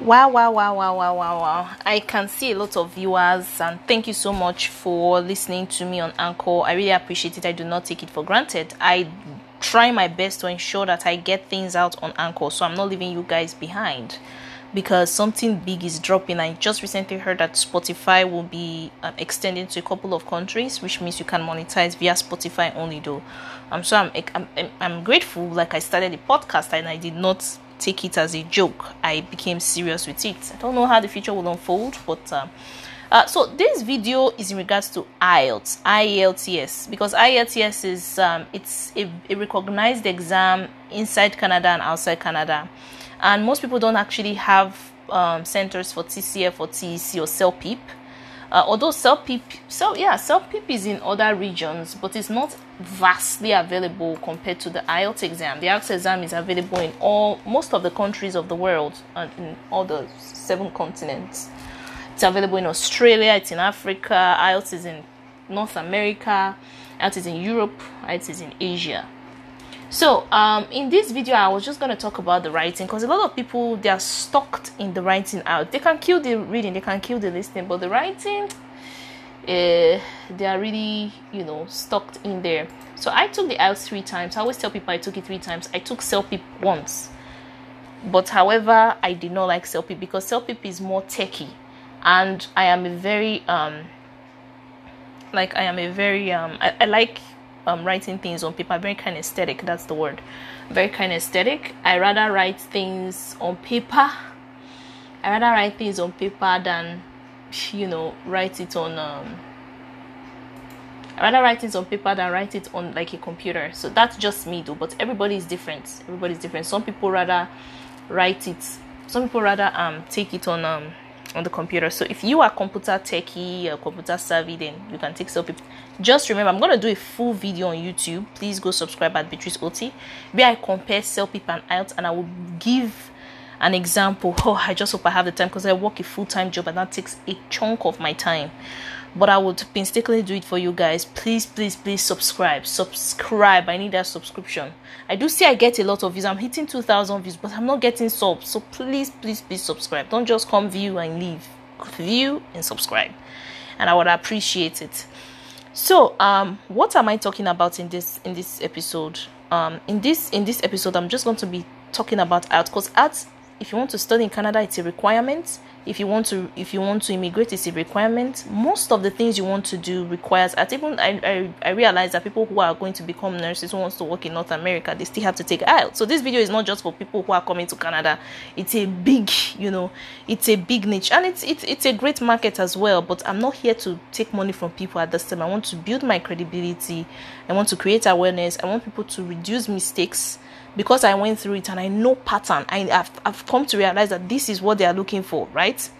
Wow, wow, wow, wow, wow, wow, wow. I can see a lot of viewers, and thank you so much for listening to me on Anchor. I really appreciate it. I do not take it for granted. I try my best to ensure that I get things out on Anchor, so I'm not leaving you guys behind because something big is dropping. I just recently heard that Spotify will be um, extending to a couple of countries, which means you can monetize via Spotify only. Though, um, so I'm, I'm I'm grateful. Like I started the podcast and I did not take it as a joke. I became serious with it. I don't know how the future will unfold, but. Um, uh, so this video is in regards to IELTS, IELTS, because IELTS is um, it's a, a recognized exam inside Canada and outside Canada and most people don't actually have um, centers for TCF or TEF or CELPIP. Uh, although CELPIP, so yeah, CELPIP is in other regions, but it's not vastly available compared to the IELTS exam. The IELTS exam is available in all most of the countries of the world and in all the seven continents. It's available in Australia, it's in Africa, IELTS is in North America, IELTS is in Europe, IELTS is in Asia so um, in this video i was just going to talk about the writing because a lot of people they are stuck in the writing out. They can kill the reading they can kill the listening but the writing uh, they are really you know stuck in there. So i took the IELTS three times. I always tell people i took it three times. I took CELPIP once. But however i did not like CELPIP because CELPIP is more techy. And i am a very um like i am a very um I, I like um, writing things on paper very aesthetic that's the word very aesthetic i rather write things on paper i rather write things on paper than you know write it on um I rather write things on paper than write it on like a computer. So that's just me though, but everybody is different. Everybody's different. Some people rather write it. Some people rather um take it on um on the computer. So if you are computer techie or computer savvy, then you can take CELPIP. Just remember, I'm gonna do a full video on YouTube. Please go subscribe at Beatrice Oti, where I compare CELPIP and IELTS, and I will give an example. Oh, I just hope I have the time because I work a full time job and that takes a chunk of my time but I would painstakingly do it for you guys. Please, please, please subscribe. Subscribe. I need that subscription. I do see I get a lot of views. I'm hitting 2,000 views, but I'm not getting subs. So please, please, please subscribe. Don't just come view and leave. View and subscribe, and I would appreciate it. So, um, what am I talking about in this in this episode? Um, in this in this episode, I'm just going to be talking about art because art. If you want to study in Canada, it's a requirement. If you want to if you want to immigrate it's a requirement. Most of the things you want to do requires at even I, I, I realize that people who are going to become nurses who wants to work in north america they still have to take IELTS so this video is not just for people who are coming to canada. It's a big you know it's a big niche. And it's it's, it's a great market as well but i'm not here to take money from people at this time. I want to build my credibility. I want to create awareness. I want people to reduce mistakes because I went through it and I know pattern. I, have I've come to realize that this is what they are looking for, right?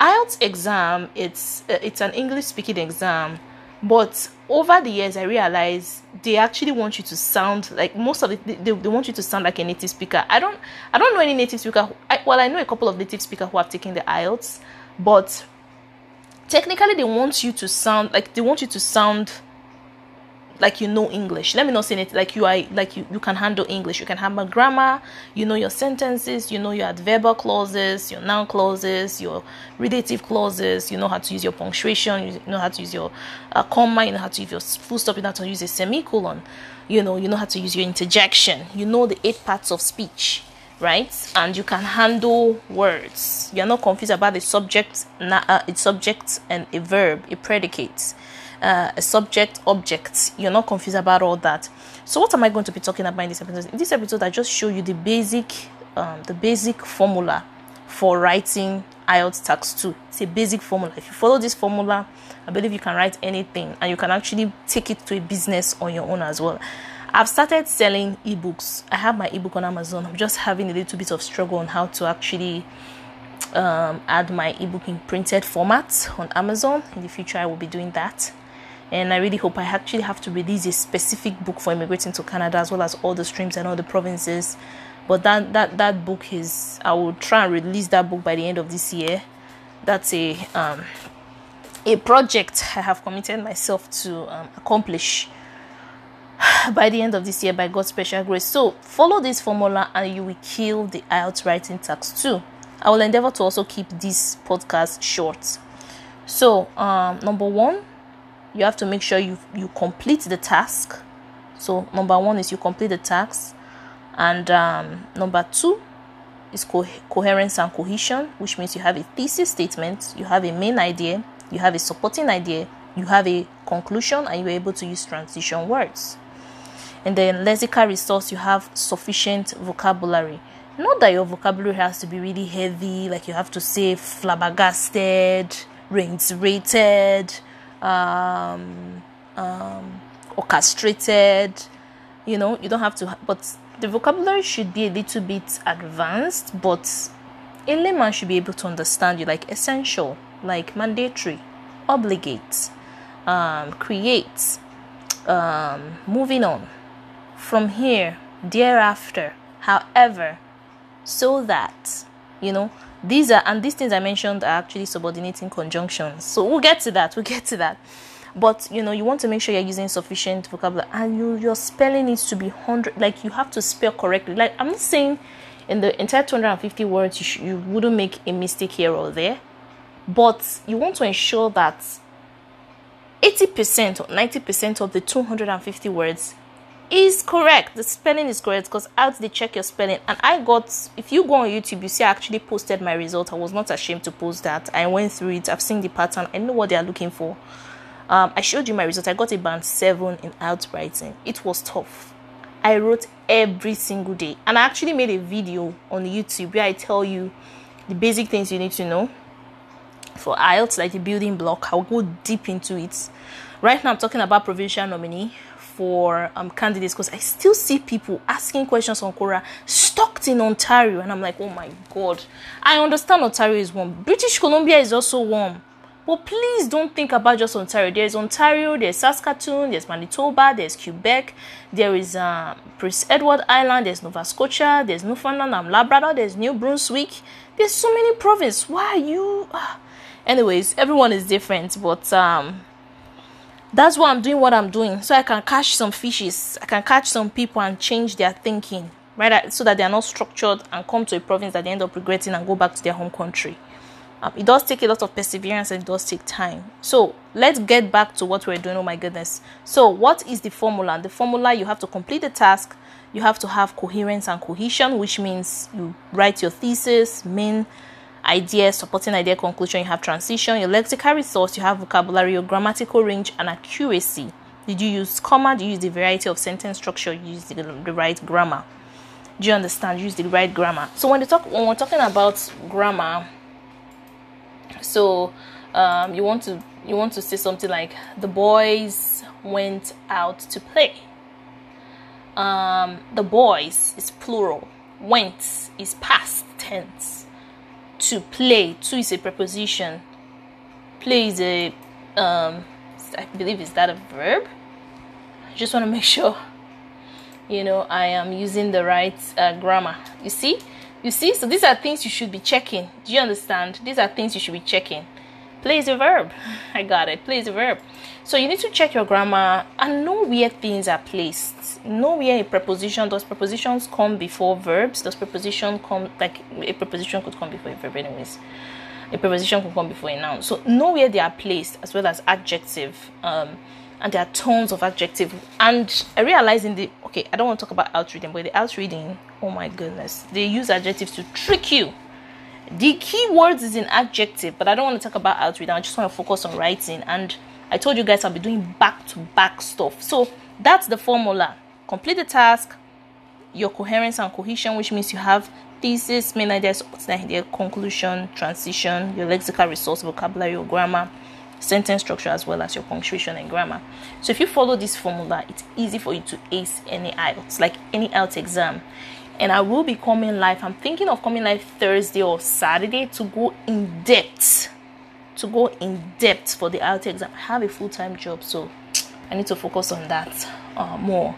IELTS exam, it's uh, it's an English speaking exam, but over the years I realized they actually want you to sound like most of it. They, they, want you to sound like a native speaker. I don't I don't know any native speaker. Who, I, well, I know a couple of native speakers who have taken the IELTS, but technically they want you to sound like they want you to sound like you know English. Let me not say it like you are like you, you can handle English. You can handle grammar, you know your sentences, you know your adverbial clauses, your noun clauses, your relative clauses, you know how to use your punctuation, you know how to use your uh, comma, you know how to use your full stop, you know how to use a semicolon, you know, you know how to use your interjection, you know the eight parts of speech right? And you can handle words. You're not confused about the subject uh, a subject and a verb a predicate uh, a subject object you're not confused about all that so what am i going to be talking about in this episode in this episode i just show you the basic um, the basic formula for writing IELTS task 2 it's a basic formula if you follow this formula i believe you can write anything and you can actually take it to a business on your own as well I've started selling ebooks. I have my ebook on Amazon. I'm just having a little bit of struggle on how to actually um, add my ebook in printed format on Amazon. In the future, I will be doing that and I really hope I actually have to release a specific book for immigrating to Canada as well as all the streams and all the provinces. But that that that book is I will try and release that book by the end of this year. That's a um, a project I have committed myself to um, accomplish by the end of this year by God's special grace. So follow this formula and you will kill the IELTS writing task two. I will endeavor to also keep this podcast short. So, um, number one, you have to make sure you you complete the task. So, number one is you complete the task, and um, number two is co- coherence and cohesion, which means you have a thesis statement, you have a main idea, you have a supporting idea, you have a conclusion, and you're able to use transition words. And then lexical resource, you have sufficient vocabulary. Not that your vocabulary has to be really heavy, like you have to say flabbergasted, reiterated, um, um, orchestrated. You know, you don't have to, but the vocabulary should be a little bit advanced, but a layman should be able to understand you, like essential, like mandatory, obligate, um, create, um, moving on from here, thereafter, however, so that, you know, these are, and these things I mentioned are actually subordinating conjunctions. So we'll get to that, we'll get to that. But you know, you want to make sure you're using sufficient vocabulary and you, your spelling needs to be 100, like you have to spell correctly. Like, I'm not saying in the entire 250 words you, sh- you wouldn't make a mistake here or there, but you want to ensure that 80% or 90% of the 250 words is correct. The spelling is correct because out they check your spelling. And I got, if you go on YouTube, you see I actually posted my result. I was not ashamed to post that. I went through it. I've seen the pattern. I know what they are looking for. Um, I showed you my result. I got a band seven in IELTS writing. It was tough. I wrote every single day, and I actually made a video on YouTube where I tell you the basic things you need to know for IELTS, like the building block. I'll go deep into it. Right now, I'm talking about provincial nominee for um, candidates because I still see people asking questions on Quora stuck in Ontario, and I'm like, oh my god, I understand Ontario is warm. British Columbia is also warm. But please don't think about just Ontario. There's Ontario, there's Saskatoon, there's Manitoba, there's Quebec, there is uh, Prince Edward Island, there's Nova Scotia, there's Newfoundland and Labrador, there's New Brunswick. There's so many provinces. Why are you? Ah. Anyways, everyone is different, but um, that's why I'm doing what I'm doing. So I can catch some fishes, I can catch some people and change their thinking, right? So that they are not structured and come to a province that they end up regretting and go back to their home country. Um, it does take a lot of perseverance and it does take time. So let's get back to what we're doing. Oh my goodness. So, what is the formula? The formula you have to complete the task, you have to have coherence and cohesion, which means you write your thesis, main idea, supporting idea, conclusion, you have transition, your lexical resource, you have vocabulary, your grammatical range, and accuracy. Did you use comma? Did you use the variety of sentence structure? You use the, the right grammar. Do you understand? Use the right grammar. So when they talk when we're talking about grammar, so um, you want to you want to say something like the boys went out to play. Um, the boys is plural. Went is past tense. To play, to is a preposition. Play is a um, I believe is that a verb. I just want to make sure you know I am using the right uh, grammar. You see, you see, so these are things you should be checking. Do you understand? These are things you should be checking. Play is a verb. I got it. Play is a verb. So you need to check your grammar and know where things are placed. Know where a preposition. Does prepositions come before verbs? Does preposition come like a preposition could come before a verb, anyways? A preposition could come before a noun. So know where they are placed as well as adjective. Um, and there are tons of adjective. And I realize in the okay, I don't want to talk about IELTS reading, but the IELTS reading, oh my goodness, they use adjectives to trick you. The key words is an adjective, but I don't want to talk about IELTS reading. I just want to focus on writing. And I told you guys I'll be doing back to back stuff. So that's the formula. Complete the task, your coherence and cohesion, which means you have thesis, main ideas, idea, conclusion, transition, your lexical resource, vocabulary, or grammar sentence structure as well as your punctuation and grammar. So if you follow this formula, it's easy for you to ace any IELTS, like any IELTS exam. And I will be coming live. I'm thinking of coming live Thursday or Saturday to go in depth, to go in depth for the IELTS exam. I have a full time job, so I need to focus on that uh, more.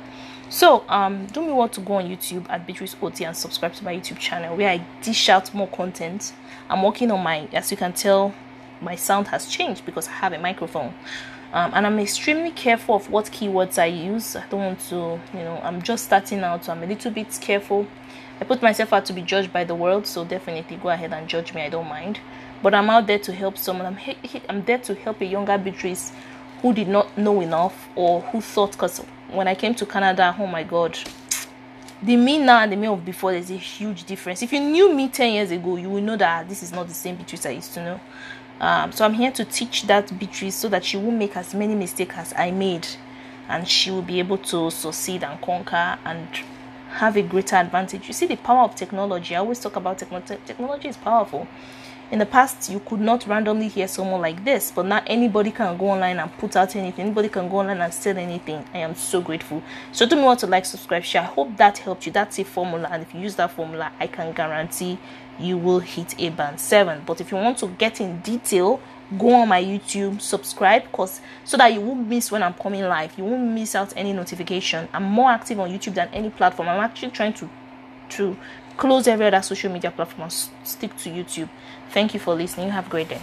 So, um, do me want to go on YouTube at Beatrice OT and subscribe to my YouTube channel where I dish out more content. I'm working on my, as you can tell, my sound has changed because I have a microphone. Um, and I'm extremely careful of what keywords I use. I don't want to, you know, I'm just starting out, so I'm a little bit careful. I put myself out to be judged by the world, so definitely go ahead and judge me. I don't mind. But I'm out there to help someone. I'm I'm there to help a younger Beatrice who did not know enough or who thought. Because when I came to Canada, oh my God, the me now and the me of before there's a huge difference. If you knew me 10 years ago, you will know that this is not the same Beatrice I used to know. Um, so I'm here to teach that Beatrice so that she won't make as many mistakes as I made and she will be able to succeed and conquer and have a greater advantage. You see the power of technology. I always talk about technology. Technology is powerful. In the past, you could not randomly hear someone like this, but now anybody can go online and put out anything. Anybody can go online and sell anything. I am so grateful. So, do me want to like, subscribe, share. I hope that helped you. That's a formula, and if you use that formula, I can guarantee you will hit a band seven. But if you want to get in detail, go on my YouTube, subscribe, cause so that you won't miss when I'm coming live. You won't miss out any notification. I'm more active on YouTube than any platform. I'm actually trying to to close every other social media platform stick to YouTube. Thank you for listening. You have a great day.